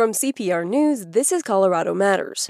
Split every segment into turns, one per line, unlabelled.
From CPR News, this is Colorado Matters.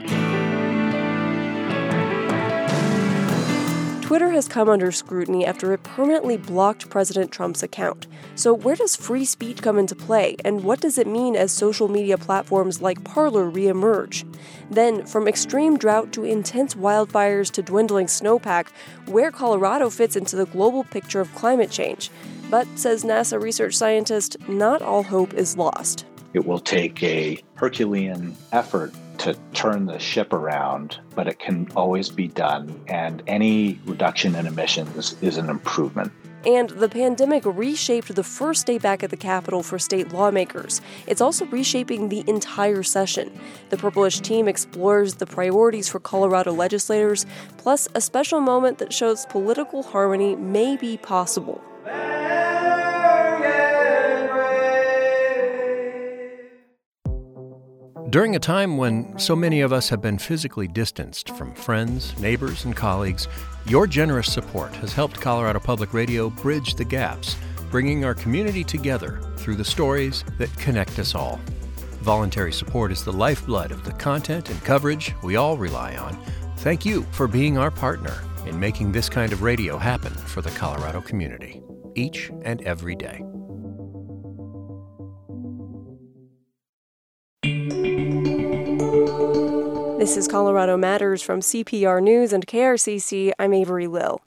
Twitter has come under scrutiny after it permanently blocked President Trump's account. So, where does free speech come into play, and what does it mean as social media platforms like Parler reemerge? Then, from extreme drought to intense wildfires to dwindling snowpack, where Colorado fits into the global picture of climate change. But, says NASA research scientist, not all hope is lost.
It will take a Herculean effort to turn the ship around, but it can always be done. And any reduction in emissions is an improvement.
And the pandemic reshaped the first day back at the Capitol for state lawmakers. It's also reshaping the entire session. The Purplish team explores the priorities for Colorado legislators, plus a special moment that shows political harmony may be possible.
During a time when so many of us have been physically distanced from friends, neighbors, and colleagues, your generous support has helped Colorado Public Radio bridge the gaps, bringing our community together through the stories that connect us all. Voluntary support is the lifeblood of the content and coverage we all rely on. Thank you for being our partner in making this kind of radio happen for the Colorado community, each and every day.
This is Colorado Matters from CPR News and KRCC. I'm Avery Lill.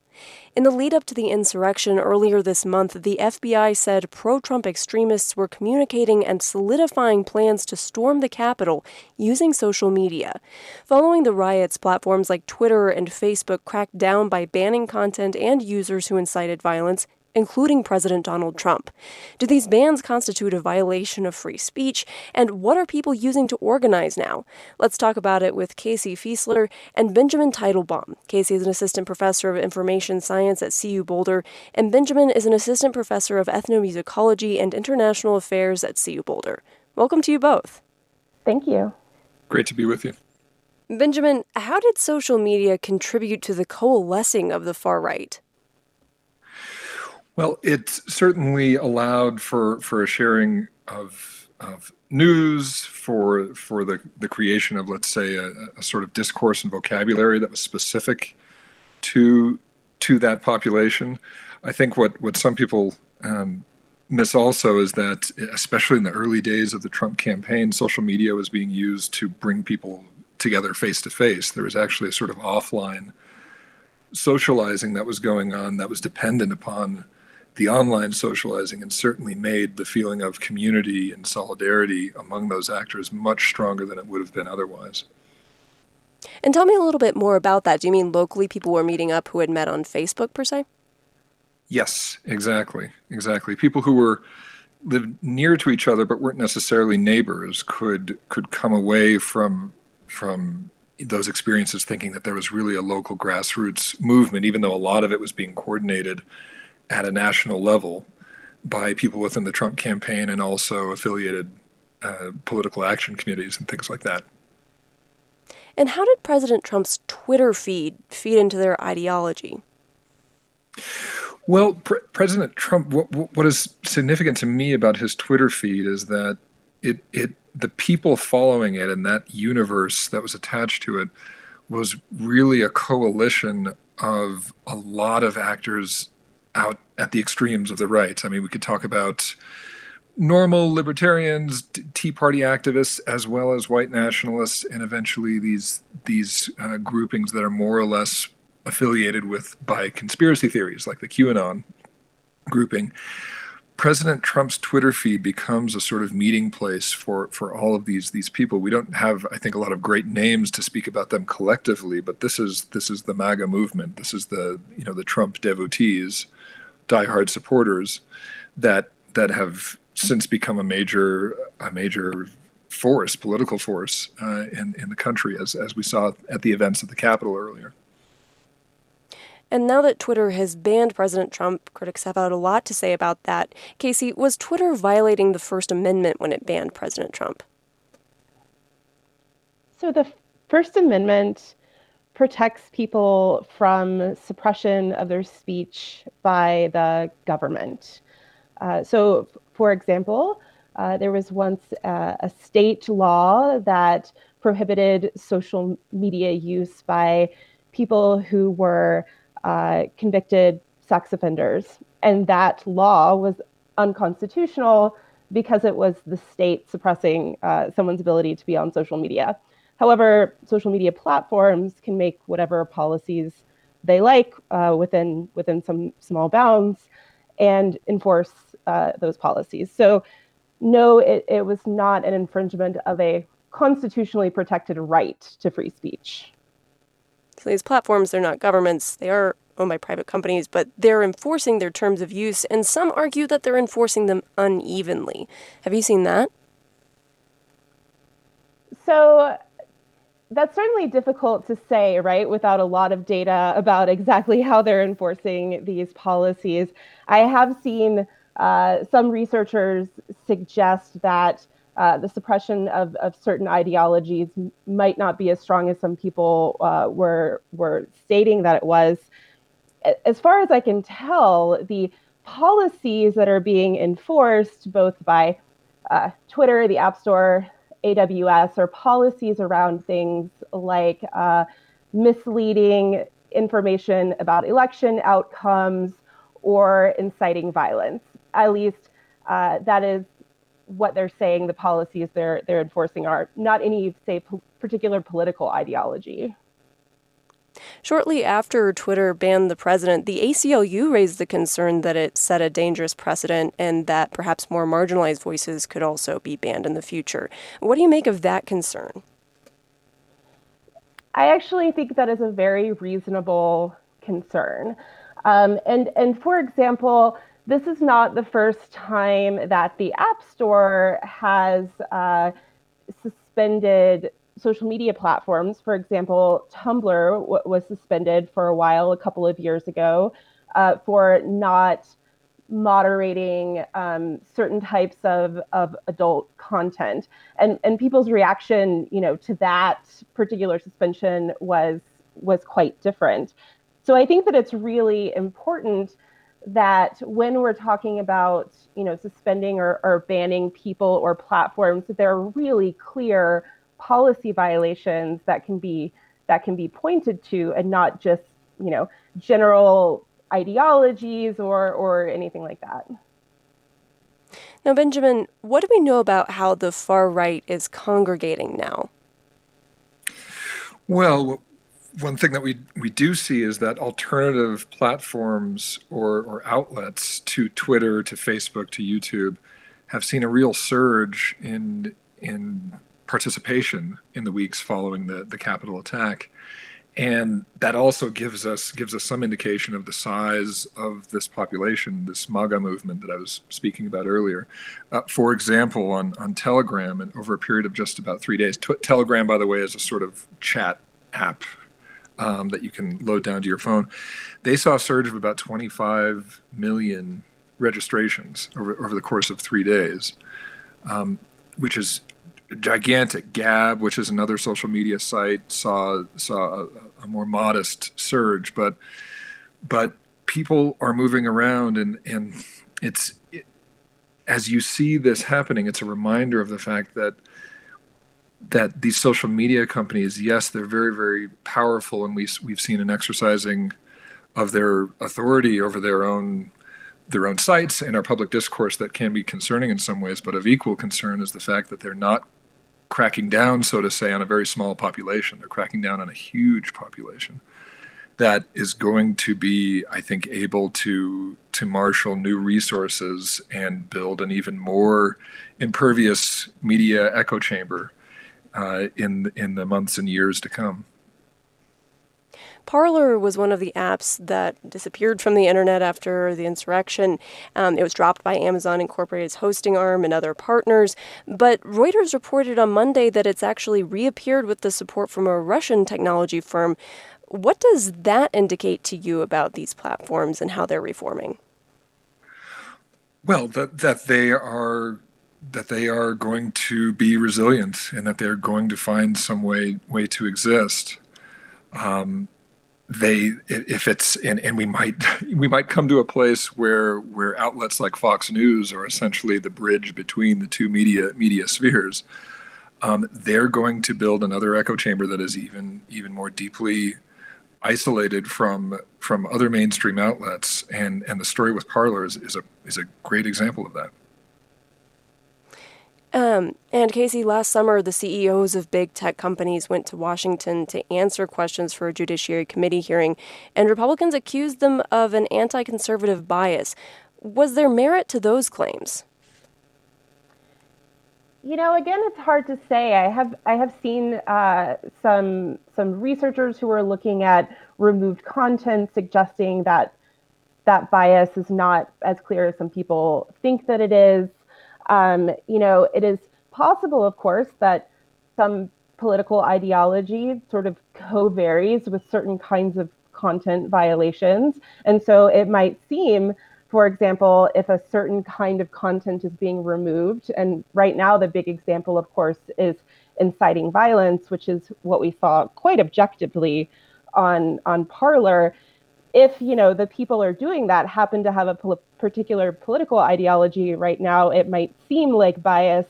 In the lead up to the insurrection earlier this month, the FBI said pro Trump extremists were communicating and solidifying plans to storm the Capitol using social media. Following the riots, platforms like Twitter and Facebook cracked down by banning content and users who incited violence, including President Donald Trump. Do these bans constitute a violation of free speech? And what are people using to organize now? Let's talk about it with Casey Fiesler and Benjamin Teitelbaum. Casey is an assistant professor of information science at CU Boulder, and Benjamin is an assistant professor of ethnomusicology and international affairs at CU Boulder. Welcome to you both.
Thank you.
Great to be with you.
Benjamin, how did social media contribute to the coalescing of the far right?
Well, it certainly allowed for for a sharing of of news, for for the the creation of let's say a, a sort of discourse and vocabulary that was specific to to that population. I think what what some people um, miss also is that especially in the early days of the Trump campaign, social media was being used to bring people together face to face. There was actually a sort of offline socializing that was going on that was dependent upon the online socializing and certainly made the feeling of community and solidarity among those actors much stronger than it would have been otherwise.
And tell me a little bit more about that. Do you mean locally people were meeting up who had met on Facebook per se?
Yes, exactly. Exactly. People who were lived near to each other but weren't necessarily neighbors could could come away from from those experiences thinking that there was really a local grassroots movement even though a lot of it was being coordinated at a national level by people within the Trump campaign and also affiliated uh, political action committees and things like that.
And how did President Trump's Twitter feed feed into their ideology?
Well, Pre- President Trump, what, what is significant to me about his Twitter feed is that it, it, the people following it and that universe that was attached to it was really a coalition of a lot of actors out at the extremes of the right. I mean, we could talk about normal libertarians, Tea Party activists, as well as white nationalists, and eventually these these uh, groupings that are more or less affiliated with by conspiracy theories, like the QAnon grouping. President Trump's Twitter feed becomes a sort of meeting place for for all of these these people. We don't have, I think, a lot of great names to speak about them collectively, but this is this is the MAGA movement. This is the you know the Trump devotees diehard supporters that that have since become a major a major force, political force uh, in in the country, as as we saw at the events at the Capitol earlier.
And now that Twitter has banned President Trump, critics have had a lot to say about that. Casey, was Twitter violating the First Amendment when it banned President Trump?
So the First Amendment protects people from suppression of their speech by the government. Uh, so, for example, Uh, there was once uh, a state law that prohibited social media use by people who were uh, convicted sex offenders. And that law was unconstitutional because it was the state suppressing uh, someone's ability to be on social media. However, social media platforms can make whatever policies they like uh, within within some small bounds and enforce uh, those policies. So, no, it, it was not an infringement of a constitutionally protected right to free speech.
So these platforms, they're not governments, they are owned by private companies, but they're enforcing their terms of use, and some argue that they're enforcing them unevenly. Have you seen that?
So that's certainly difficult to say, right, without a lot of data about exactly how they're enforcing these policies. I have seen uh, some researchers suggest that uh, the suppression of, of certain ideologies might not be as strong as some people uh, were were stating that it was. As far as I can tell, the policies that are being enforced both by uh, Twitter, the App Store, AWS, or policies around things like uh, misleading information about election outcomes or inciting violence. At least uh, that is what they're saying the policies they're they're enforcing are not any say po- particular political ideology
Shortly after Twitter banned the president, the ACLU raised the concern that it set a dangerous precedent and that perhaps more marginalized voices could also be banned in the future. What do you make of that concern?
I actually think that is a very reasonable concern. Um, and, and for example, this is not the first time that the App Store has uh, suspended social media platforms. For example, Tumblr w- was suspended for a while a couple of years ago uh, for not moderating um, certain types of, of adult content. And, and people's reaction, you know, to that particular suspension was was quite different. So I think that it's really important that when we're talking about you know suspending or, or banning people or platforms that there are really clear policy violations that can be that can be pointed to and not just you know general ideologies or or anything like that.
Now benjamin what do we know about how the far right is congregating now?
Well one thing that we we do see is that alternative platforms or or outlets to Twitter, to Facebook, to YouTube have seen a real surge in in participation in the weeks following the the Capitol attack, and that also gives us gives us some indication of the size of this population, this MAGA movement that I was speaking about earlier. Uh, for example, on on Telegram, and over a period of just about three days, T- Telegram, by the way, is a sort of chat app um, that you can load down to your phone. They saw a surge of about 25 million registrations over, over the course of three days, um, which is gigantic. Gab, which is another social media site, saw saw a, a more modest surge, but but people are moving around, and and it's it, as you see this happening, it's a reminder of the fact that that these social media companies, yes, they're very, very powerful, and we we've seen an exercising of their authority over their own their own sites and our public discourse that can be concerning in some ways. But of equal concern is the fact that they're not cracking down, so to say, on a very small population. They're cracking down on a huge population that is going to be, I think, able to to marshal new resources and build an even more impervious media echo chamber uh, in in the months and years to come.
Parler was one of the apps that disappeared from the internet after the insurrection. Um, it was dropped by Amazon Incorporated's hosting arm and other partners. But Reuters reported on Monday that it's actually reappeared with the support from a Russian technology firm. What does that indicate to you about these platforms and how they're reforming?
Well, that that they are that they are going to be resilient and that they're going to find some way way to exist. Um, they if it's and, and we might we might come to a place where where outlets like Fox News are essentially the bridge between the two media media spheres. Um, they're going to build another echo chamber that is even even more deeply isolated from from other mainstream outlets and and the story with Parler is, is a is a great example of that
um, and Casey, last summer, the CEOs of big tech companies went to Washington to answer questions for a Judiciary Committee hearing, and Republicans accused them of an anti conservative bias. Was there merit to those claims?
You know, again, it's hard to say. I have I have seen uh, some some researchers who are looking at removed content, suggesting that that bias is not as clear as some people think that it is. Um, you know, it is possible, of course, that some political ideology sort of co-varies with certain kinds of content violations. And so it might seem, for example, if a certain kind of content is being removed, and right now the big example, of course, is inciting violence, which is what we saw quite objectively on on Parler if you know the people are doing that happen to have a pol- particular political ideology right now it might seem like bias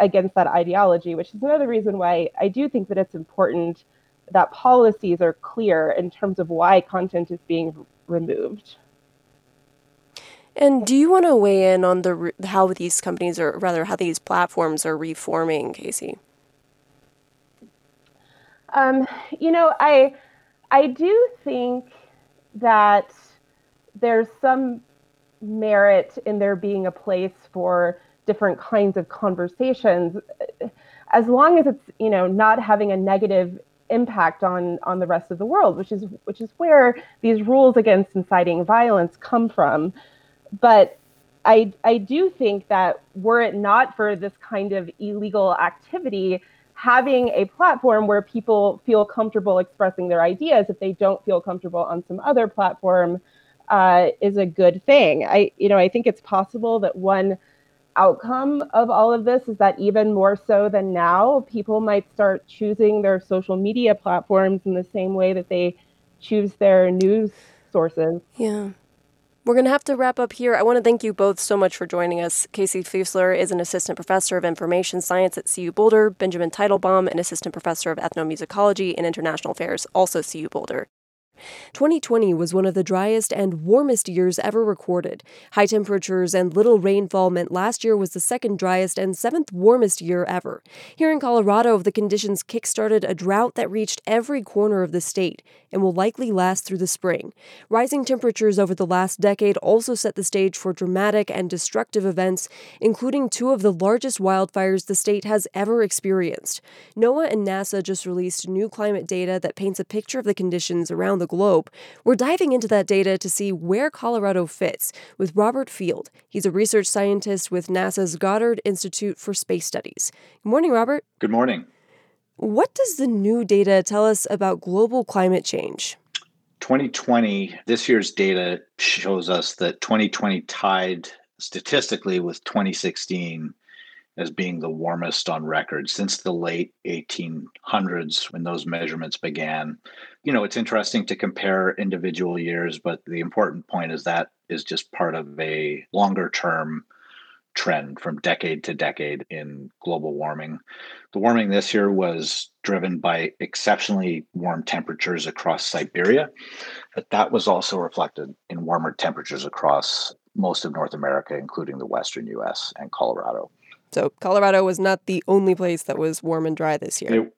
against that ideology which is another reason why i do think that it's important that policies are clear in terms of why content is being removed.
And do you want to weigh in on the how these companies or rather how these platforms are reforming casey?
Um, you know i i do think that there's some merit in there being a place for different kinds of conversations as long as it's you know not having a negative impact on on the rest of the world which is which is where these rules against inciting violence come from. But i i do think that were it not for this kind of illegal activity having a platform where people feel comfortable expressing their ideas if they don't feel comfortable on some other platform uh, is a good thing. I, you know, I think it's possible that one outcome of all of this is that even more so than now, people might start choosing their social media platforms in the same way that they choose their news sources.
Yeah. We're going to have to wrap up here. I want to thank you both so much for joining us. Casey Fiesler is an assistant professor of information science at CU Boulder, Benjamin Teitelbaum, an assistant professor of ethnomusicology and international affairs, also CU Boulder. 2020 was one of the driest and warmest years ever recorded. High temperatures and little rainfall meant last year was the second driest and seventh warmest year ever. Here in Colorado, the conditions kickstarted a drought that reached every corner of the state and will likely last through the spring. Rising temperatures over the last decade also set the stage for dramatic and destructive events, including two of the largest wildfires the state has ever experienced. NOAA and NASA just released new climate data that paints a picture of the conditions around the globe. We're diving into that data to see where Colorado fits with Robert Field. He's a research scientist with NASA's Goddard Institute for Space Studies. Good morning, Robert.
Good morning.
What does the new data tell us about global climate change?
2020, this year's data shows us that 2020 tied statistically with 2016 as being the warmest on record since the late 1800s when those measurements began. You know, it's interesting to compare individual years, but the important point is that is just part of a longer term trend from decade to decade in global warming. The warming this year was driven by exceptionally warm temperatures across Siberia, but that was also reflected in warmer temperatures across most of North America, including the western US and Colorado.
So, Colorado was not the only place that was warm and dry this year.
It,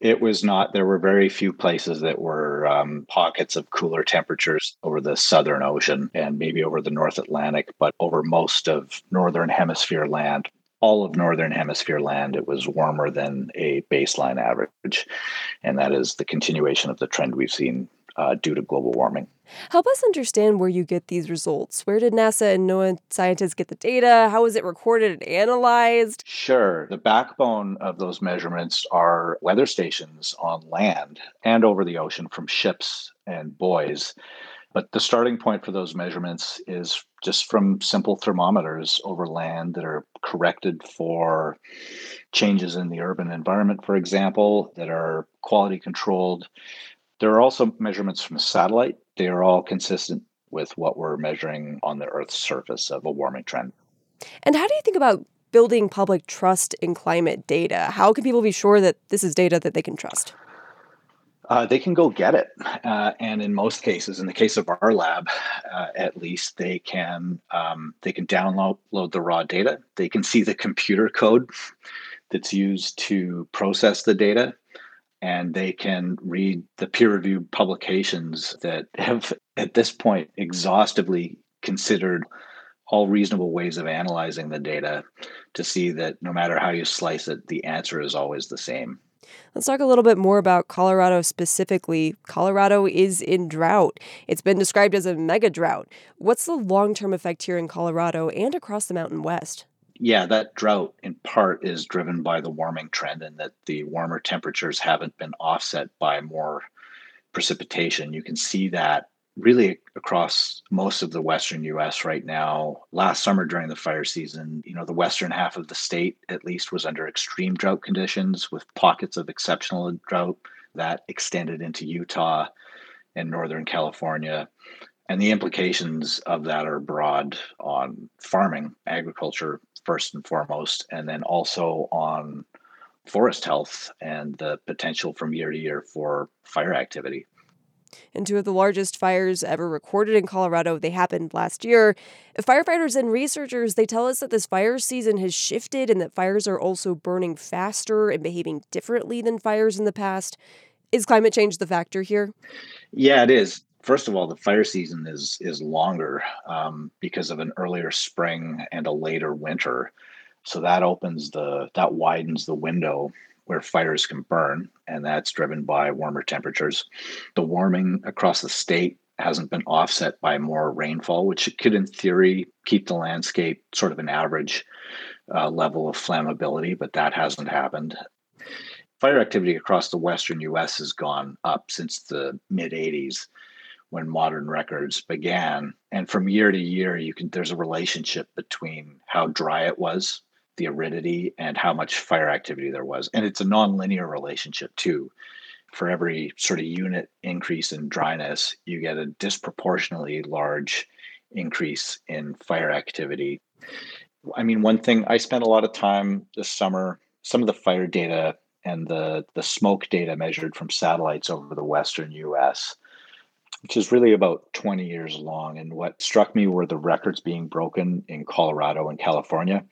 it was not. There were very few places that were um, pockets of cooler temperatures over the Southern Ocean and maybe over the North Atlantic, but over most of Northern Hemisphere land, all of Northern Hemisphere land, it was warmer than a baseline average. And that is the continuation of the trend we've seen uh, due to global warming.
Help us understand where you get these results. Where did NASA and NOAA scientists get the data? How was it recorded and analyzed?
Sure. The backbone of those measurements are weather stations on land and over the ocean from ships and buoys. But the starting point for those measurements is just from simple thermometers over land that are corrected for changes in the urban environment, for example, that are quality controlled There are also measurements from satellite. They are all consistent with what we're measuring on the Earth's surface of a warming trend.
And how do you think about building public trust in climate data? How can people be sure that this is data that they can trust?
Uh, they can go get it. Uh, and in most cases, in the case of our lab, uh, at least, they can um, they can download the raw data. They can see the computer code that's used to process the data, and they can read the peer-reviewed publications that have, at this point, exhaustively considered all reasonable ways of analyzing the data to see that no matter how you slice it, the answer is always the same.
Let's talk a little bit more about Colorado specifically. Colorado is in drought. It's been described as a mega drought. What's the long term effect here in Colorado and across the Mountain West?
Yeah, that drought in part is driven by the warming trend and that the warmer temperatures haven't been offset by more precipitation. You can see that really across most of the western US right now. Last summer during the fire season, you know, the western half of the state at least was under extreme drought conditions with pockets of exceptional drought that extended into Utah and northern California. And the implications of that are broad on farming, agriculture first and foremost, and then also on forest health and the potential from year to year for fire activity
and two of the largest fires ever recorded in Colorado. They happened last year. Firefighters and researchers, they tell us that this fire season has shifted and that fires are also burning faster and behaving differently than fires in the past. Is climate change the factor here?
Yeah, it is. First of all, the fire season is is longer um, because of an earlier spring and a later winter. So that opens the that widens the window where fires can burn, and that's driven by warmer temperatures. The warming across the state hasn't been offset by more rainfall, which could, in theory, keep the landscape sort of an average uh, level of flammability, but that hasn't happened. Fire activity across the western US has gone up since the mid 80s when modern records began. And from year to year, you can there's a relationship between how dry it was the aridity and how much fire activity there was. And it's a nonlinear relationship too. For every sort of unit increase in dryness, you get a disproportionately large increase in fire activity. I mean, one thing I spent a lot of time this summer, some of the fire data and the, the smoke data measured from satellites over the western US, which is really about 20 years long. And what struck me were the records being broken in Colorado and California.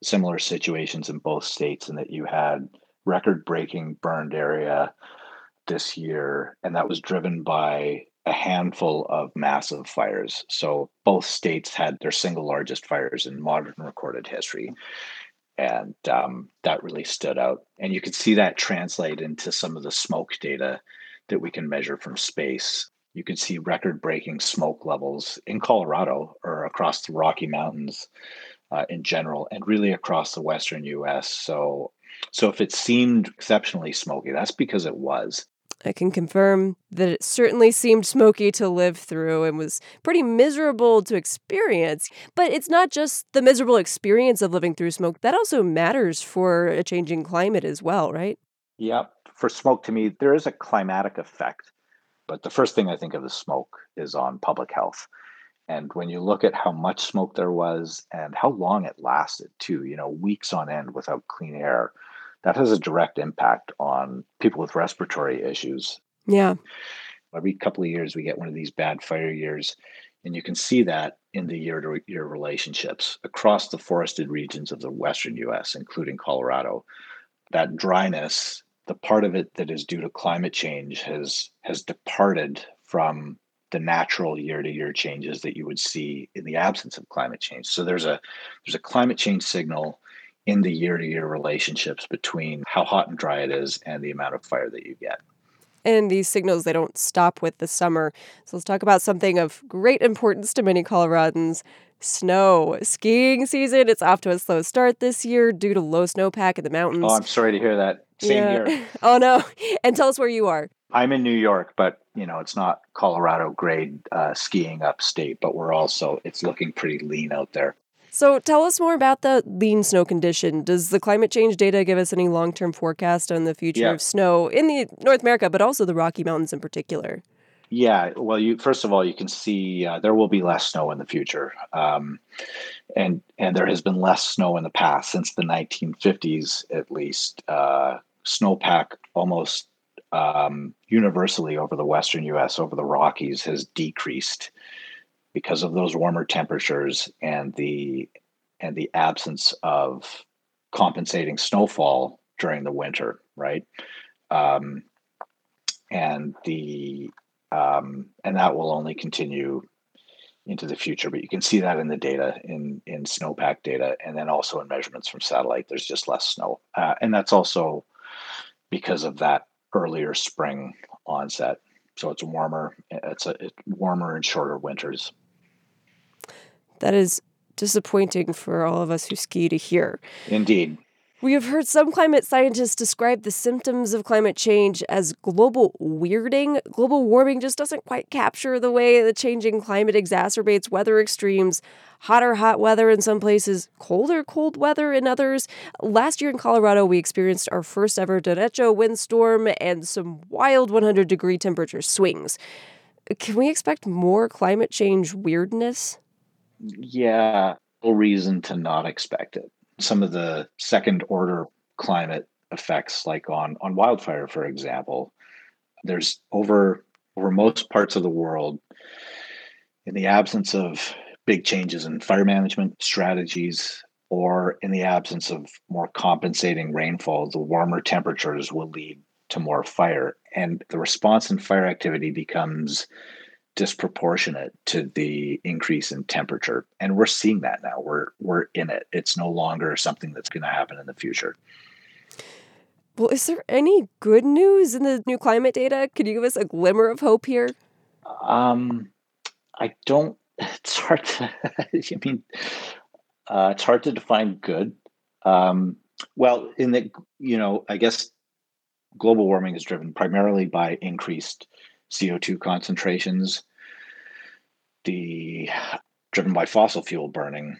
Similar situations in both states and that you had record breaking burned area this year and that was driven by a handful of massive fires. So both states had their single largest fires in modern recorded history and um, that really stood out. And you could see that translate into some of the smoke data that we can measure from space you could see record breaking smoke levels in colorado or across the rocky mountains uh, in general and really across the western US. So so if it seemed exceptionally smoky, that's because it was.
I can confirm that it certainly seemed smoky to live through and was pretty miserable to experience. But it's not just the miserable experience of living through smoke, that also matters for a changing climate as well, right?
Yep. For smoke, to me, there is a climatic effect. But the first thing I think of is smoke is on public health. And when you look at how much smoke there was and how long it lasted, too, you know, weeks on end without clean air, that has a direct impact on people with respiratory issues.
Yeah.
Every couple of years, we get one of these bad fire years. And you can see that in the year to year relationships across the forested regions of the Western US, including Colorado. That dryness, the part of it that is due to climate change, has, has departed from the natural year to year changes that you would see in the absence of climate change. So there's a there's a climate change signal in the year to year relationships between how hot and dry it is and the amount of fire that you get.
And these signals they don't stop with the summer. So let's talk about something of great importance to many Coloradans. Snow. Skiing season, it's off to a slow start this year due to low snowpack in the mountains.
Oh, I'm sorry to hear that. Same yeah. here.
oh no. And tell us where you are.
I'm in New York, but you know it's not Colorado grade uh, skiing upstate, but we're also it's looking pretty lean out there.
So tell us more about the lean snow condition. Does the climate change data give us any long term forecast on the future yeah. of snow in the North America, but also the Rocky Mountains in particular?
Yeah, well, you first of all, you can see uh, there will be less snow in the future, um, and and there has been less snow in the past since the 1950s, at least. Uh, snowpack almost um, universally over the western U.S. over the Rockies has decreased because of those warmer temperatures and the and the absence of compensating snowfall during the winter, right? Um, and the um, and that will only continue into the future. But you can see that in the data in in snowpack data, and then also in measurements from satellite. There's just less snow, uh, and that's also because of that earlier spring onset. So it's warmer. It's a it's warmer and shorter winters.
That is disappointing for all of us who ski to hear.
Indeed.
We have heard some climate scientists describe the symptoms of climate change as global weirding. Global warming just doesn't quite capture the way the changing climate exacerbates weather extremes. Hotter, hot weather in some places, colder, cold weather in others. Last year in Colorado, we experienced our first ever derecho windstorm and some wild 100 degree temperature swings. Can we expect more climate change weirdness?
Yeah, no reason to not expect it some of the second order climate effects, like on on wildfire, for example, there's over over most parts of the world, in the absence of big changes in fire management strategies, or in the absence of more compensating rainfall, the warmer temperatures will lead to more fire, and the response in fire activity becomes disproportionate to the increase in temperature. And we're seeing that now. We're we're in it. It's no longer something that's going to happen in the future.
Well is there any good news in the new climate data? Could you give us a glimmer of hope here?
Um i don't it's hard to i mean uh, it's hard to define good. Um well in the you know i guess global warming is driven primarily by increased CO2 concentrations, the driven by fossil fuel burning.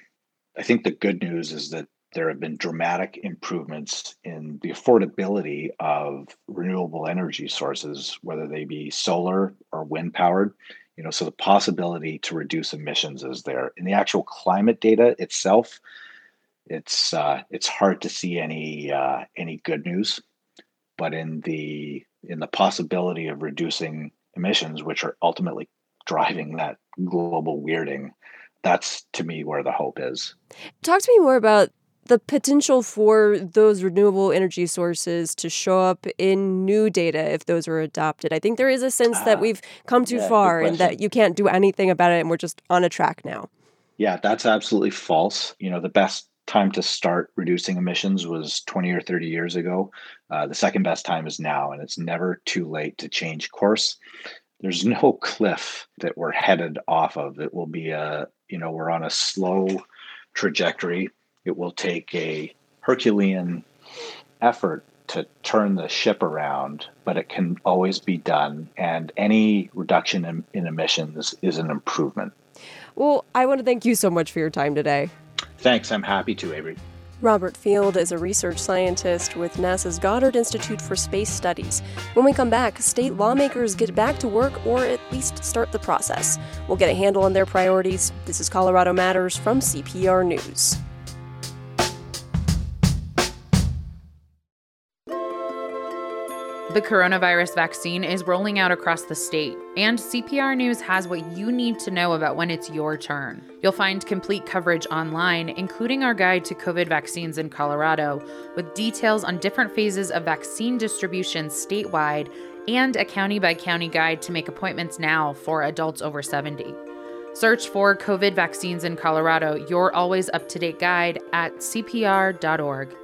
I think the good news is that there have been dramatic improvements in the affordability of renewable energy sources, whether they be solar or wind powered. You know, so the possibility to reduce emissions is there. In the actual climate data itself, it's uh, it's hard to see any uh, any good news, but in the in the possibility of reducing emissions, which are ultimately driving that global weirding, that's to me where the hope is.
Talk to me more about the potential for those renewable energy sources to show up in new data if those are adopted. I think there is a sense that ah, we've come too yeah, far and that you can't do anything about it and we're just on a track now.
Yeah, that's absolutely false. You know, the best time to start reducing emissions was 20 or 30 years ago. Uh, the second best time is now, and it's never too late to change course. There's no cliff that we're headed off of. It will be a, you know, we're on a slow trajectory. It will take a Herculean effort to turn the ship around, but it can always be done. And any reduction in, in emissions is an improvement.
Well, I want to thank you so much for your time today.
Thanks. I'm happy to, Avery.
Robert Field is a research scientist with NASA's Goddard Institute for Space Studies. When we come back, state lawmakers get back to work or at least start the process. We'll get a handle on their priorities. This is Colorado Matters from CPR News.
The coronavirus vaccine is rolling out across the state, and CPR News has what you need to know about when it's your turn. You'll find complete coverage online, including our guide to COVID vaccines in Colorado, with details on different phases of vaccine distribution statewide and a county by county guide to make appointments now for adults over 70. Search for COVID vaccines in Colorado, your always up to date guide at cpr.org.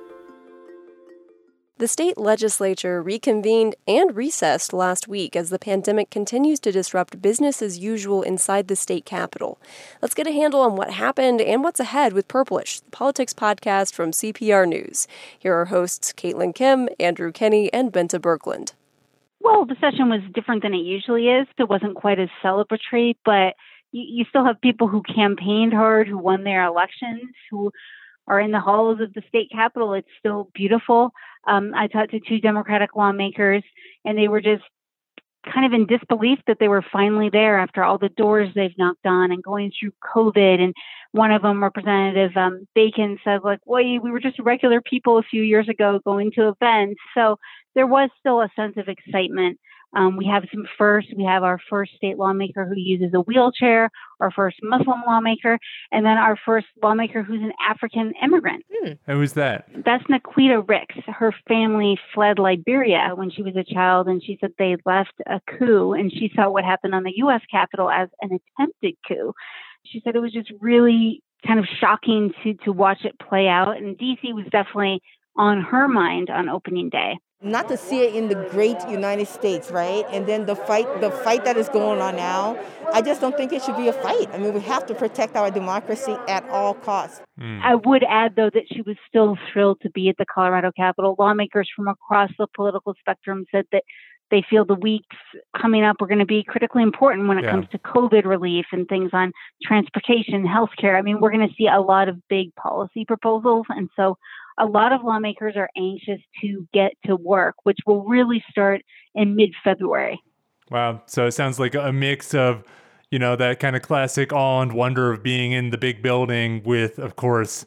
The state legislature reconvened and recessed last week as the pandemic continues to disrupt business as usual inside the state capitol. Let's get a handle on what happened and what's ahead with Purplish, the politics podcast from CPR News. Here are hosts Caitlin Kim, Andrew Kenney, and Bente Birkeland.
Well, the session was different than it usually is. It wasn't quite as celebratory, but you, you still have people who campaigned hard, who won their elections, who are in the halls of the state capitol. It's still beautiful. Um, I talked to two Democratic lawmakers, and they were just kind of in disbelief that they were finally there after all the doors they've knocked on and going through COVID. And one of them, Representative um, Bacon, said, like, well, we were just regular people a few years ago going to events. So there was still a sense of excitement. Um, we have some firsts. We have our first state lawmaker who uses a wheelchair, our first Muslim lawmaker, and then our first lawmaker who's an African immigrant.
Hmm. And who's that?
That's Naquetta Ricks. Her family fled Liberia when she was a child, and she said they left a coup, and she saw what happened on the U.S. Capitol as an attempted coup. She said it was just really kind of shocking to to watch it play out, and DC was definitely on her mind on opening day
not to see it in the great United States, right? And then the fight, the fight that is going on now, I just don't think it should be a fight. I mean, we have to protect our democracy at all costs.
Mm. I would add, though, that she was still thrilled to be at the Colorado Capitol. Lawmakers from across the political spectrum said that they feel the weeks coming up are going to be critically important when it yeah. comes to COVID relief and things on transportation, healthcare. I mean, we're going to see a lot of big policy proposals. And so a lot of lawmakers are anxious to get to work, which will really start in mid February.
Wow. So it sounds like a mix of, you know, that kind of classic awe and wonder of being in the big building with, of course,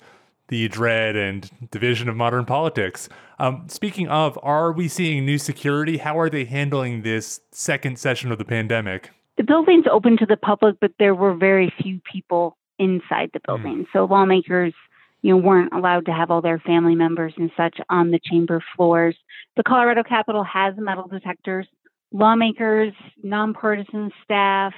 the dread and division of modern politics. Um, speaking of, are we seeing new security? How are they handling this second session of the pandemic?
The building's open to the public, but there were very few people inside the hmm. building. Mm. So lawmakers you know, weren't allowed to have all their family members and such on the chamber floors. The Colorado Capitol has metal detectors. Lawmakers, nonpartisan staff,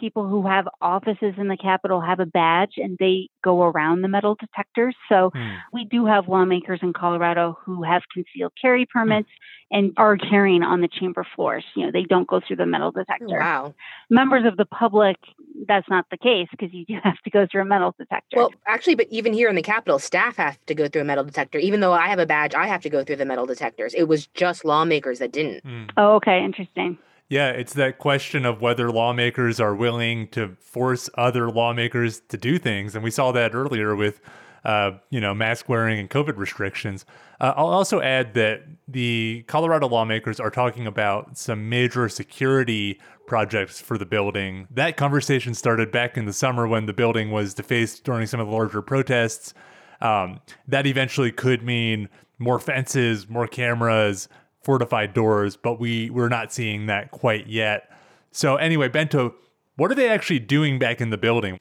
people who have offices in the Capitol have a badge and they go around the metal detectors. So mm. we do have lawmakers in Colorado who have concealed carry permits mm. and are carrying on the chamber floors. You know, they don't go through the metal detector.
Wow.
Members of the public, that's not the case because you do have to go through a metal detector.
Well, actually, but even here in the Capitol, staff have to go through a metal detector. Even though I have a badge, I have to go through the metal detectors. It was just lawmakers that didn't.
Mm.
Oh, okay. Interesting.
Yeah, it's that question of whether lawmakers are willing to force other lawmakers to do things, and we saw that earlier with, uh, you know, mask wearing and COVID restrictions. Uh, I'll also add that the Colorado lawmakers are talking about some major security projects for the building. That conversation started back in the summer when the building was defaced during some of the larger protests. Um, that eventually could mean more fences, more cameras, fortified doors, but we we're not seeing that quite yet. So anyway, Bente, what are they actually doing back in the building?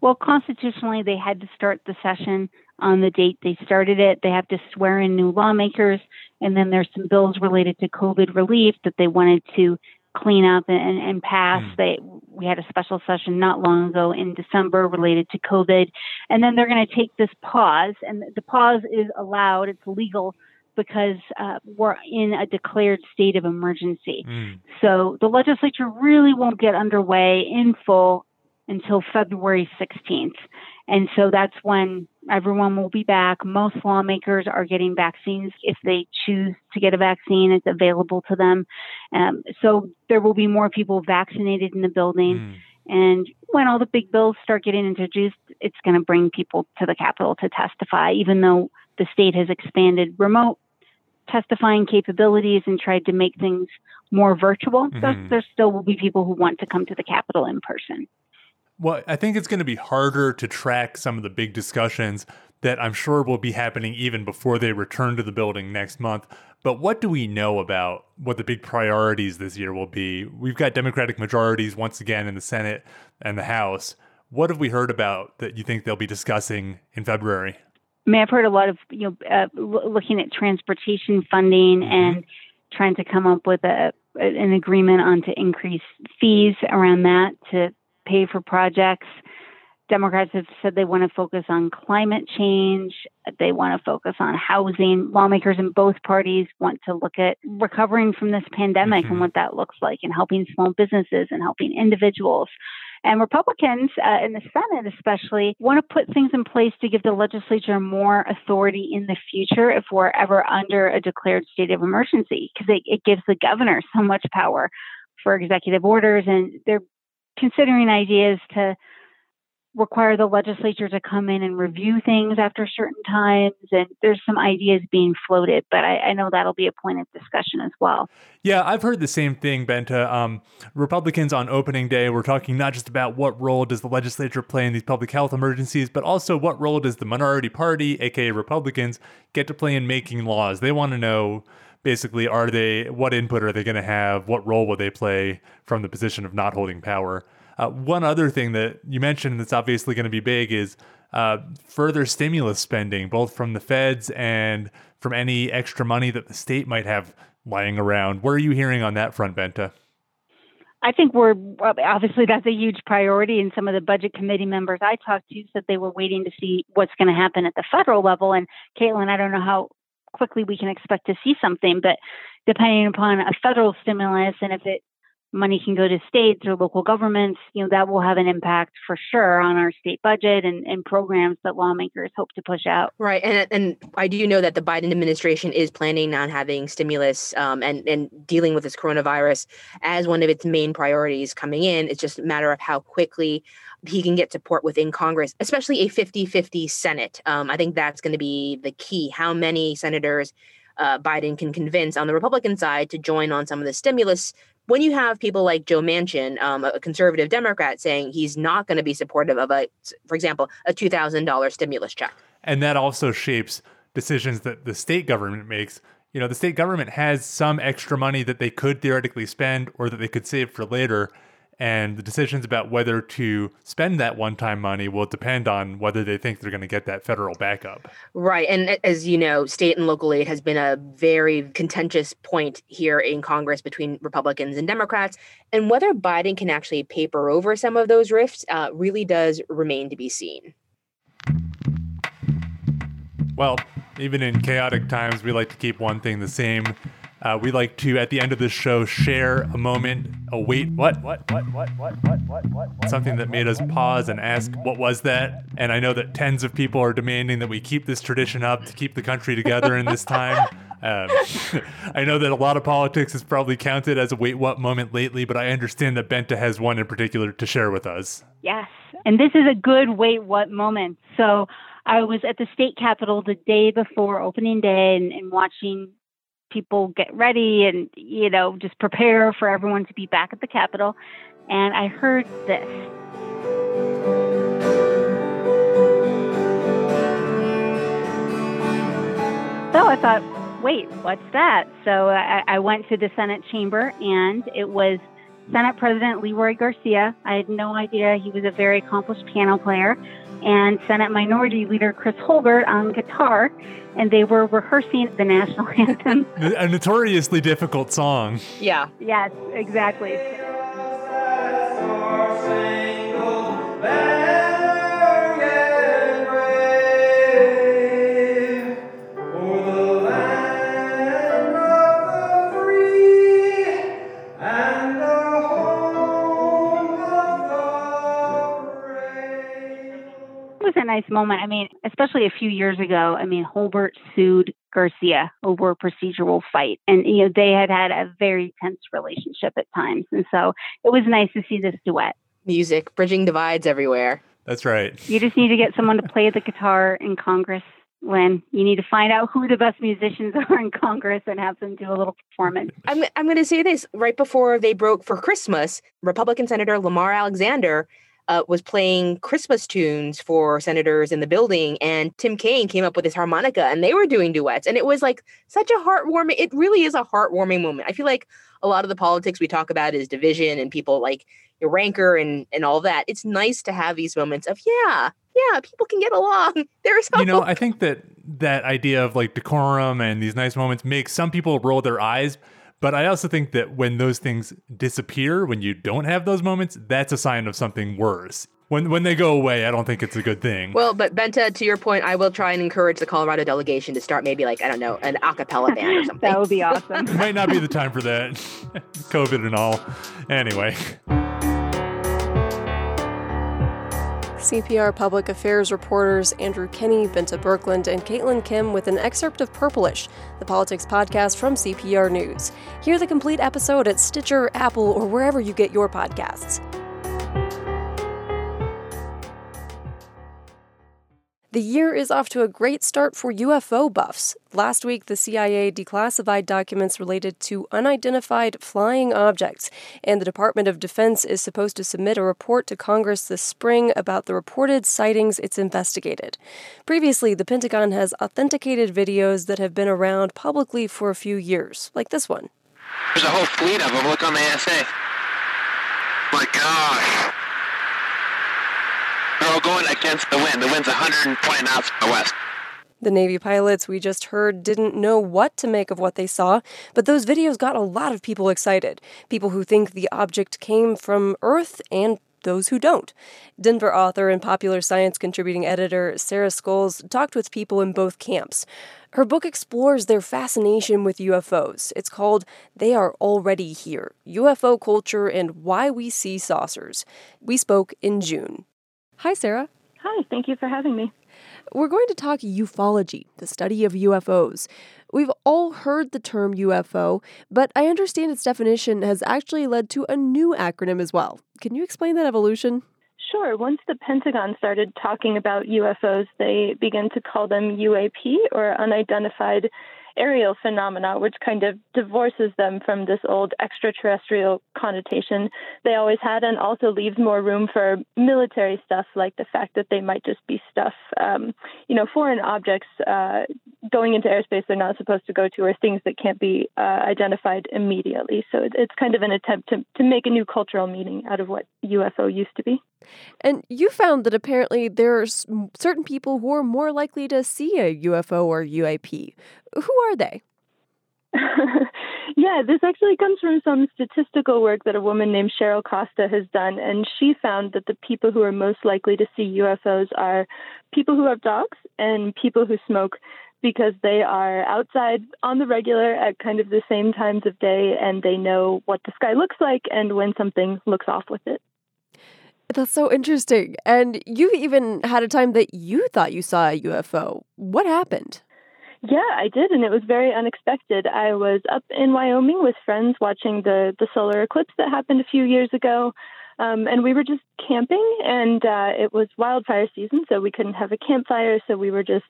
Well, constitutionally, they had to start the session on the date they started it. They have to swear in new lawmakers, and then there's some bills related to COVID relief that they wanted to clean up and, and pass. Mm. They we had a special session not long ago in December related to COVID, and then they're going to take this pause, and the pause is allowed. It's legal because uh, we're in a declared state of emergency. Mm. So the legislature really won't get underway in full until February 16th. And so that's when everyone will be back. Most lawmakers are getting vaccines. If they choose to get a vaccine, it's available to them. Um, so there will be more people vaccinated in the building. Mm. And when all the big bills start getting introduced, it's going to bring people to the Capitol to testify, even though the state has expanded remote testifying capabilities and tried to make things more virtual, mm-hmm. there, there still will be people who want to come to the Capitol in person.
Well, I think it's going to be harder to track some of the big discussions that I'm sure will be happening even before they return to the building next month. But what do we know about what the big priorities this year will be? We've got Democratic majorities once again in the Senate and the House. What have we heard about that you think they'll be discussing in February?
I mean, I've heard a lot of you know uh, looking at transportation funding mm-hmm. and trying to come up with a an agreement on to increase fees around that to pay for projects. Democrats have said they want to focus on climate change. They want to focus on housing. Lawmakers in both parties want to look at recovering from this pandemic mm-hmm. and what that looks like and helping small businesses and helping individuals. And Republicans uh, in the Senate, especially, want to put things in place to give the legislature more authority in the future if we're ever under a declared state of emergency, because it, it gives the governor so much power for executive orders. And they're considering ideas to require the legislature to come in and review things after certain times. And there's some ideas being floated, but I, I know that'll be a point of discussion as well.
Yeah, I've heard the same thing, Bente Um, Republicans on opening day were talking not just about what role does the legislature play in these public health emergencies, but also what role does the minority party, aka Republicans, get to play in making laws. They want to know basically are they what input are they going to have what role will they play from the position of not holding power uh, one other thing that you mentioned that's obviously going to be big is uh, further stimulus spending, both from the feds and from any extra money that the state might have lying around. What are you hearing on that front, Bente?
I think we're obviously that's a huge priority, and some of the budget committee members I talked to said they were waiting to see what's going to happen at the federal level. And Caitlin, I don't know how quickly we can expect to see something, but depending upon a federal stimulus and if it money can go to states or local governments, you know, that will have an impact for sure on our state budget and, and programs that lawmakers hope to push out.
Right. And and I do know that the Biden administration is planning on having stimulus um, and, and dealing with this coronavirus as one of its main priorities coming in. It's just a matter of how quickly he can get support within Congress, especially a 50 50 Senate. Um, I think that's going to be the key. How many senators uh, Biden can convince on the Republican side to join on some of the stimulus when you have people like Joe Manchin, um, a conservative Democrat, saying he's not going to be supportive of a, for example, a two thousand dollars stimulus check,
and that also shapes decisions that the state government makes. You know, the state government has some extra money that they could theoretically spend or that they could save for later and the decisions about whether to spend that one-time money will depend on whether they think they're going to get that federal backup.
Right, and as you know, state and local aid has been a very contentious point here in Congress between Republicans and Democrats, and whether Biden can actually paper over some of those rifts uh, really does remain to be seen.
Well, even in chaotic times, we like to keep one thing the same. Uh, we like to, at the end of the show, share a moment, a wait, what, what, what, what, what, what, what, what, something that made us pause and ask, what was that? And I know that tens of people are demanding that we keep this tradition up to keep the country together in this time. Um, I know that a lot of politics has probably counted as a wait, what moment lately, but I understand that Bente has one in particular to share with us.
Yes, and this is a good wait, what moment. So I was at the state capitol the day before opening day and, and watching people get ready and you know just prepare for everyone to be back at the capitol. And i heard this. So i thought wait what's that? So I, I went to the senate chamber and it was senate president leroy garcia i had no idea he was a very accomplished piano player and Senate Minority Leader Chris Holbert on guitar, and they were rehearsing the national anthem.
A notoriously difficult song.
Yeah.
Yes, exactly. Nice moment. I mean, especially a few years ago, I mean, Holbert sued Garcia over a procedural fight. And, you know, they had had a very tense relationship at times. And so it was nice to see this duet.
Music, bridging divides everywhere.
That's right.
You just need to get someone to play the guitar in Congress when you need to find out who the best musicians are in Congress and have them do a little performance.
I'm, I'm going to say this right before they broke for Christmas, Republican Senator Lamar Alexander uh, was playing Christmas tunes for senators in the building, and Tim Kaine came up with his harmonica, and they were doing duets, and it was like such a heartwarming. It really is a heartwarming moment. I feel like a lot of the politics we talk about is division and people like your rancor and and all that. It's nice to have these moments of yeah, yeah, people can get along. There's hope.
you know, I think that that idea of like decorum and these nice moments makes some people roll their eyes. But I also think that when those things disappear, when you don't have those moments, that's a sign of something worse. When when they go away, I don't think it's a good thing.
Well, but Bente, to your point, I will try and encourage the Colorado delegation to start maybe like I don't know an a cappella band or something.
that would be awesome.
it might not be the time for that. COVID and all. Anyway.
CPR Public Affairs reporters Andrew Kinney, Bente Berkland, and Caitlin Kim with an excerpt of Purplish, the politics podcast from CPR News. Hear the complete episode at Stitcher, Apple, or wherever you get your podcasts. The year is off to a great start for UFO buffs. Last week, the CIA declassified documents related to unidentified flying objects, and the Department of Defense is supposed to submit a report to Congress this spring about the reported sightings it's investigated. Previously, the Pentagon has authenticated videos that have been around publicly for a few years, like this one.
There's a whole fleet of them. Look on the ASA. My gosh. They're going against the wind. The wind's 120 knots from the west.
The Navy pilots we just heard didn't know what to make of what they saw, but those videos got a lot of people excited. People who think the object came from Earth and those who don't. Denver author and popular science contributing editor Sarah Scoles talked with people in both camps. Her book explores their fascination with UFOs. It's called They Are Already Here UFO Culture and Why We See Saucers. We spoke in June. Hi, Sarah.
Hi, thank you for having me.
We're going to talk ufology, the study of UFOs. We've all heard the term UFO, but I understand its definition has actually led to a new acronym as well. Can you explain that evolution?
Sure. Once the Pentagon started talking about UFOs, they began to call them UAP or unidentified aerial phenomena, which kind of divorces them from this old extraterrestrial connotation they always had, and also leaves more room for military stuff, like the fact that they might just be stuff, um, you know, foreign objects uh, going into airspace they're not supposed to go to, or things that can't be uh, identified immediately. So it's kind of an attempt to, to make a new cultural meaning out of what UFO used to be.
And you found that apparently there are certain people who are more likely to see a UFO or UAP. Who are they?
yeah, this actually comes from some statistical work that a woman named Cheryl Costa has done. And she found that the people who are most likely to see UFOs are people who have dogs and people who smoke because they are outside on the regular at kind of the same times of day and they know what the sky looks like and when something looks off with it.
That's so interesting. And you even had a time that you thought you saw a UFO. What happened?
Yeah, I did, and it was very unexpected. I was up in Wyoming with friends watching the the solar eclipse that happened a few years ago, um, and we were just camping, and uh, it was wildfire season, so we couldn't have a campfire, so we were just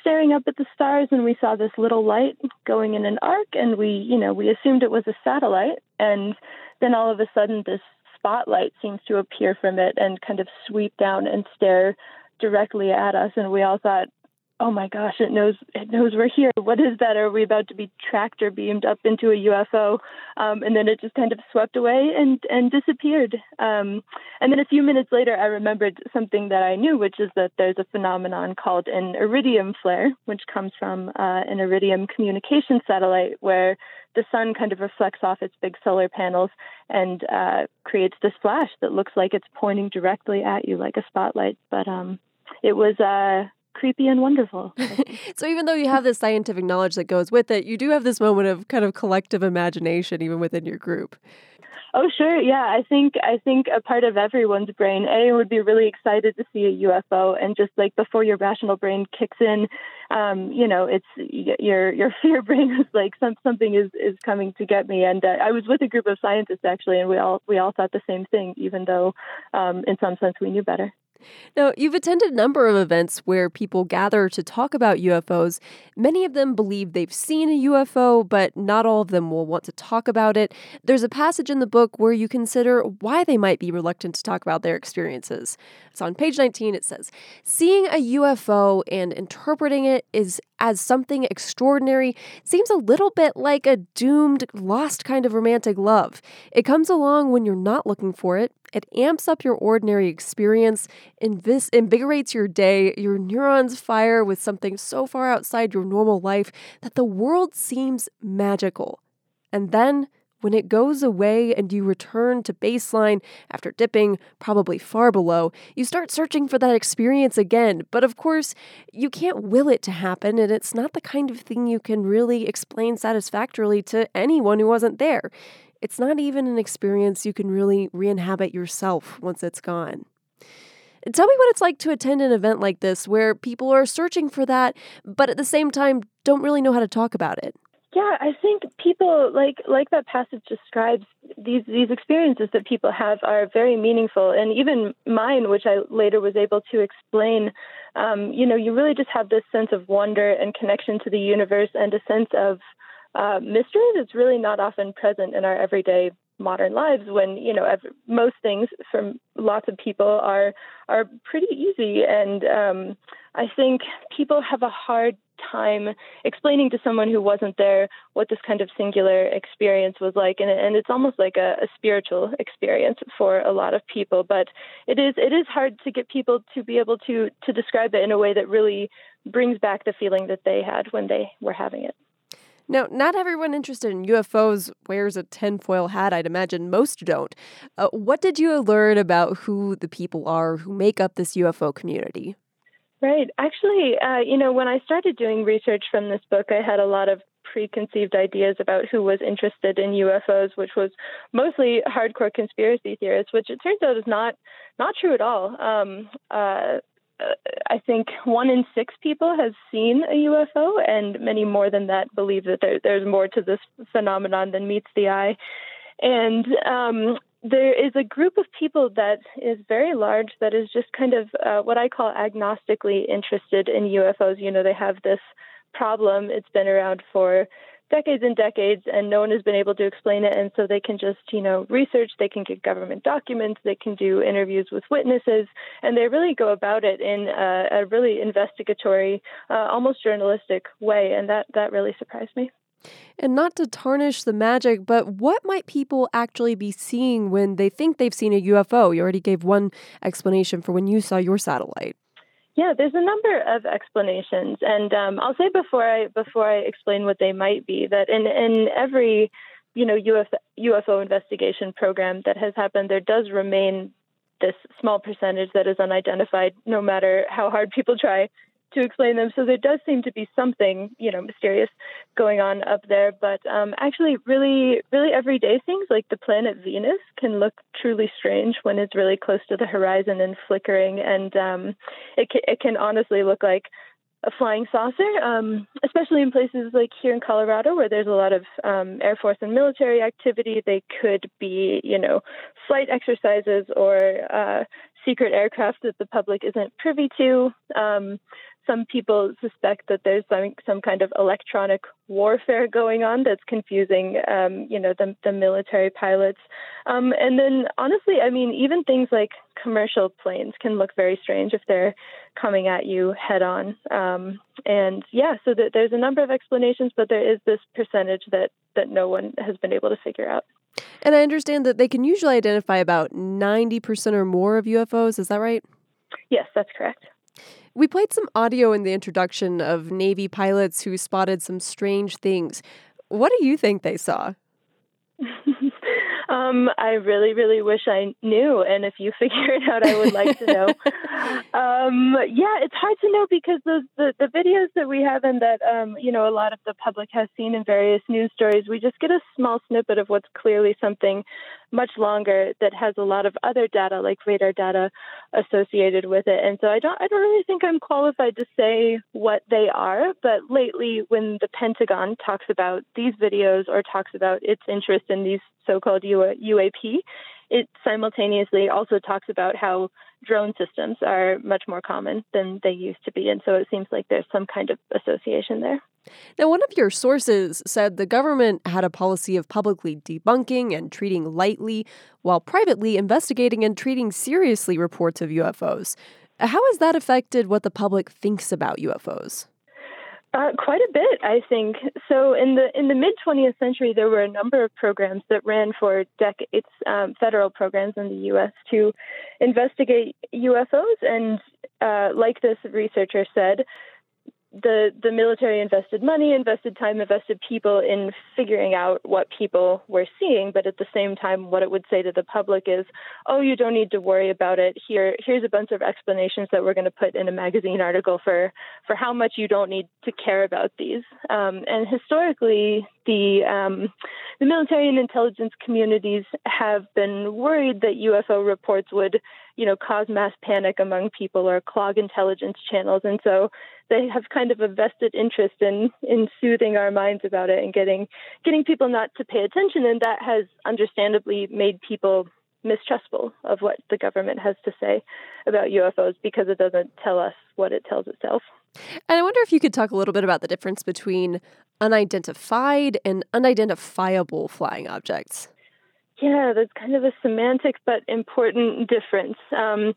staring up at the stars, and we saw this little light going in an arc, and we, you know, we assumed it was a satellite, and then all of a sudden this spotlight seems to appear from it and kind of sweep down and stare directly at us, and we all thought, oh my gosh, it knows it knows we're here. What is that? Are we about to be tracked or beamed up into a UFO? Um, and then it just kind of swept away and and disappeared. Um, and then a few minutes later, I remembered something that I knew, which is that there's a phenomenon called an iridium flare, which comes from uh, an iridium communication satellite, where the sun kind of reflects off its big solar panels and uh, creates this flash that looks like it's pointing directly at you like a spotlight. But um, it was uh, creepy and wonderful.
so even though you have this scientific knowledge that goes with it, you do have this moment of kind of collective imagination even within your group.
Oh sure, yeah. I think I think a part of everyone's brain, A, would be really excited to see a UFO, and just like before your rational brain kicks in, um, you know, it's your your fear brain is like some, something is is coming to get me. And uh, I was with a group of scientists actually, and we all we all thought the same thing, even though um, in some sense we knew better.
Now, you've attended a number of events where people gather to talk about UFOs. Many of them believe they've seen a UFO, but not all of them will want to talk about it. There's a passage in the book where you consider why they might be reluctant to talk about their experiences. So on page 19, it says Seeing a UFO and interpreting it is as something extraordinary seems a little bit like a doomed, lost kind of romantic love. It comes along when you're not looking for it. It amps up your ordinary experience, invis- invigorates your day, your neurons fire with something so far outside your normal life that the world seems magical. And then when it goes away and you return to baseline after dipping probably far below, you start searching for that experience again. But of course, you can't will it to happen, and it's not the kind of thing you can really explain satisfactorily to anyone who wasn't there. It's not even an experience you can really re inhabit yourself once it's gone. Tell me what it's like to attend an event like this where people are searching for that, but at the same time don't really know how to talk about it.
Yeah, I think people like like that passage describes these these experiences that people have are very meaningful, and even mine, which I later was able to explain. Um, you know, you really just have this sense of wonder and connection to the universe, and a sense of uh, mystery that's really not often present in our everyday modern lives when you know most things for lots of people are are pretty easy and um, i think people have a hard time explaining to someone who wasn't there what this kind of singular experience was like and, and it's almost like a, a spiritual experience for a lot of people but it is it is hard to get people to be able to to describe it in a way that really brings back the feeling that they had when they were having it
now, not everyone interested in UFOs wears a tinfoil hat. I'd imagine most don't. Uh, what did you learn about who the people are who make up this UFO community?
Right. Actually, uh, you know, when I started doing research from this book, I had a lot of preconceived ideas about who was interested in UFOs, which was mostly hardcore conspiracy theorists, which it turns out is not not true at all. Um, uh, I think one in six people has seen a UFO, and many more than that believe that there, there's more to this phenomenon than meets the eye. And um, there is a group of people that is very large that is just kind of uh, what I call agnostically interested in UFOs. You know, they have this problem, it's been around for decades and decades, and no one has been able to explain it. And so they can just, you know, research, they can get government documents, they can do interviews with witnesses, and they really go about it in a, a really investigatory, uh, almost journalistic way. And that, that really surprised me.
And not to tarnish the magic, but what might people actually be seeing when they think they've seen a UFO? You already gave one explanation for when you saw your satellite.
Yeah, there's a number of explanations, and um, I'll say before I before I explain what they might be that in in every you know UFO, UFO investigation program that has happened, there does remain this small percentage that is unidentified, no matter how hard people try to explain them. So there does seem to be something, you know, mysterious going on up there. But um, actually, really, really everyday things like the planet Venus can look truly strange when it's really close to the horizon and flickering, and um, it can, it can honestly look like a flying saucer, um, especially in places like here in Colorado where there's a lot of um, Air Force and military activity. They could be, you know, flight exercises or uh, secret aircraft that the public isn't privy to. Um, some people suspect that there's some, some kind of electronic warfare going on that's confusing, um, you know, the, the military pilots. Um, and then, honestly, I mean, even things like commercial planes can look very strange if they're coming at you head on. Um, and yeah, so that there's a number of explanations, but there is this percentage that that no one has been able to figure out.
And I understand that they can usually identify about 90% or more of UFOs. Is that right?
Yes, that's correct.
We played some audio in the introduction of Navy pilots who spotted some strange things. What do you think they saw?
Um, I really, really wish I knew. And if you figure it out, I would like to know. um, yeah, it's hard to know because those the, the videos that we have and that um, you know a lot of the public has seen in various news stories, we just get a small snippet of what's clearly something much longer that has a lot of other data like radar data associated with it. And so I don't I don't really think I'm qualified to say what they are, but lately when the Pentagon talks about these videos or talks about its interest in these so-called UAP, it simultaneously also talks about how drone systems are much more common than they used to be. And so it seems like there's some kind of association there.
Now, one of your sources said the government had a policy of publicly debunking and treating lightly, while privately investigating and treating seriously reports of UFOs. How has that affected what the public thinks about UFOs?
Uh, quite a bit, I think. So in the in the mid 20th century, there were a number of programs that ran for decades, um, federal programs in the U.S. to investigate UFOs, and uh, like this researcher said, the the military invested money, invested time, invested people in figuring out what people were seeing. But at the same time, what it would say to the public is, "Oh, you don't need to worry about it. Here, here's a bunch of explanations that we're going to put in a magazine article for for how much you don't need to care about these." Um, and historically, the um, the military and intelligence communities have been worried that UFO reports would, you know, cause mass panic among people or clog intelligence channels. And so they have kind of a vested interest in in soothing our minds about it and getting getting people not to pay attention. And that has understandably made people mistrustful of what the government has to say about UFOs because it doesn't tell us what it tells itself.
And I wonder if you could talk a little bit about the difference between unidentified and unidentifiable flying objects.
Yeah, that's kind of a semantic but important difference. Um,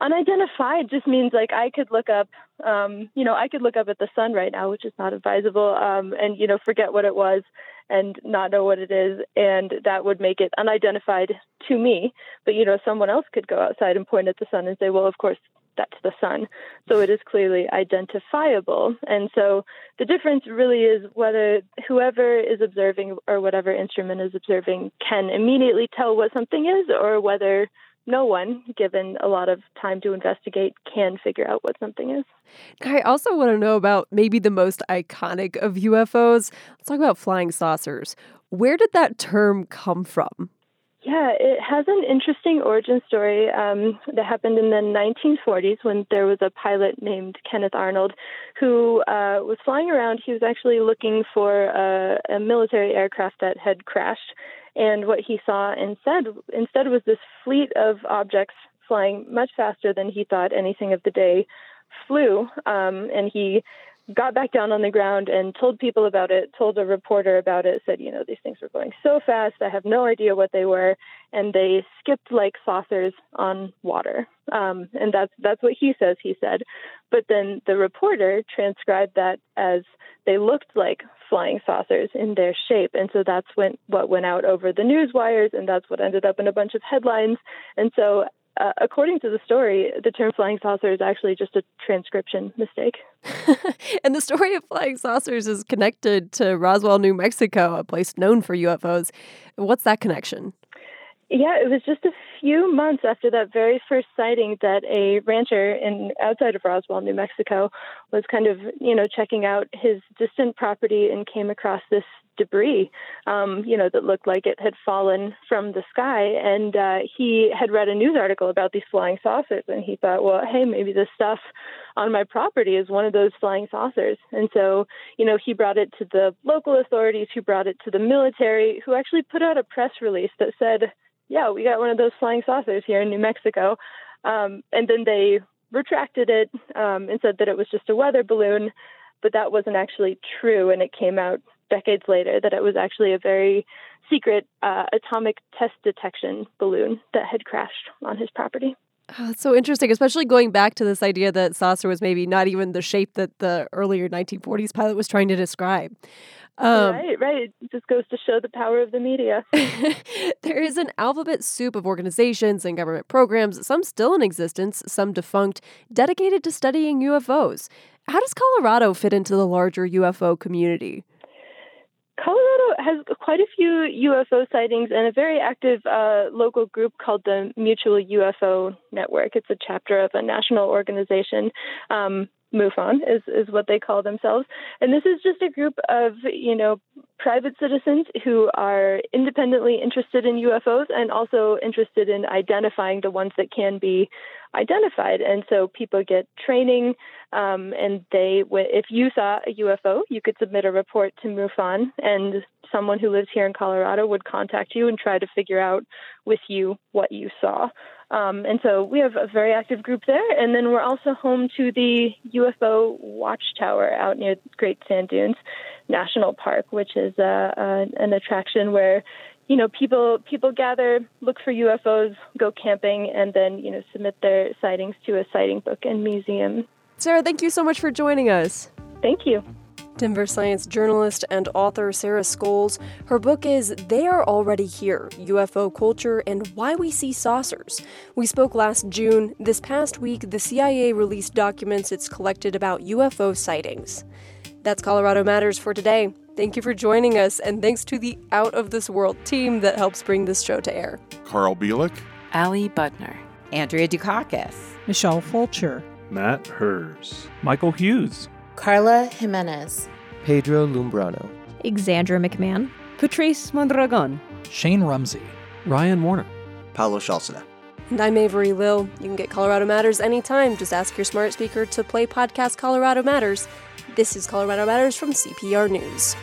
unidentified just means like I could look up, um, you know, I could look up at the sun right now, which is not advisable, um, and you know, forget what it was and not know what it is, and that would make it unidentified to me. But you know, someone else could go outside and point at the sun and say, well, of course, that's the sun. So it is clearly identifiable. And so the difference really is whether whoever is observing or whatever instrument is observing can immediately tell what something is, or whether no one, given a lot of time to investigate, can figure out what something is.
I also want to know about maybe the most iconic of UFOs. Let's talk about flying saucers. Where did that term come from?
Yeah, it has an interesting origin story um, that happened in the 1940s when there was a pilot named Kenneth Arnold who uh, was flying around. He was actually looking for a, a military aircraft that had crashed and what he saw instead instead was this fleet of objects flying much faster than he thought anything of the day flew. Um, and he got back down on the ground and told people about it, told a reporter about it, said, you know, these things were going so fast, I have no idea what they were, and they skipped like saucers on water. Um, and that's that's what he says he said. But then the reporter transcribed that as they looked like flying saucers in their shape. And so that's when what went out over the news wires, and that's what ended up in a bunch of headlines. And so uh, according to the story, the term flying saucer is actually just a transcription mistake.
and the story of flying saucers is connected to Roswell, New Mexico, a place known for UFOs. What's that connection?
Yeah, it was just a few months after that very first sighting that a rancher in outside of Roswell, New Mexico, was kind of you know checking out his distant property and came across this debris, um, you know, that looked like it had fallen from the sky. And uh, he had read a news article about these flying saucers, and he thought, well, hey, maybe this stuff on my property is one of those flying saucers. And so, you know, he brought it to the local authorities, who brought it to the military, who actually put out a press release that said, yeah, we got one of those flying saucers here in New Mexico. Um, and then they retracted it um, and said that it was just a weather balloon, but that wasn't actually true. And it came out decades later that it was actually a very secret uh, atomic test detection balloon that had crashed on his property.
Oh, that's so interesting, especially going back to this idea that saucer was maybe not even the shape that the earlier 1940s pilot was trying to describe.
Um, right, right. It just goes to show the power of the media.
there is an alphabet soup of organizations and government programs, some still in existence, some defunct, dedicated to studying UFOs. How does Colorado fit into the larger UFO community?
Colorado has quite a few UFO sightings and a very active uh, local group called the Mutual UFO Network. It's a chapter of a national organization. Um, MUFON is, is what they call themselves. And this is just a group of, you know, private citizens who are independently interested in UFOs and also interested in identifying the ones that can be identified. And so people get training, um, and they, if you saw a UFO, you could submit a report to MUFON, and someone who lives here in Colorado would contact you and try to figure out with you what you saw. Um, and so we have a very active group there. And then we're also home to the UFO Watchtower out near Great Sand Dunes National Park, which is uh, uh, an attraction where you know people people gather, look for UFOs, go camping, and then you know submit their sightings to a sighting book and museum.
Sarah, thank you so much for joining us.
Thank you.
Denver science journalist and author Sarah Scoles. Her book is They Are Already Here UFO Culture and Why We See Saucers. We spoke last June. This past week, the CIA released documents it's collected about UFO sightings. That's Colorado Matters for today. Thank you for joining us, and thanks to the Out of This World team that helps bring this show to air.
Carl Bilek,
Ali Budner,
Andrea Dukakis,
Michelle Fulcher,
Matt Herz,
Michael Hughes.
Carla Jimenez,
Pedro Lumbrano,
Alexandra McMahon,
Patrice Mondragon,
Shane Rumsey,
Ryan Warner,
Paulo Schalzeder.
And I'm Avery Lill. You can get Colorado Matters anytime. Just ask your smart speaker to play podcast Colorado Matters. This is Colorado Matters from CPR News.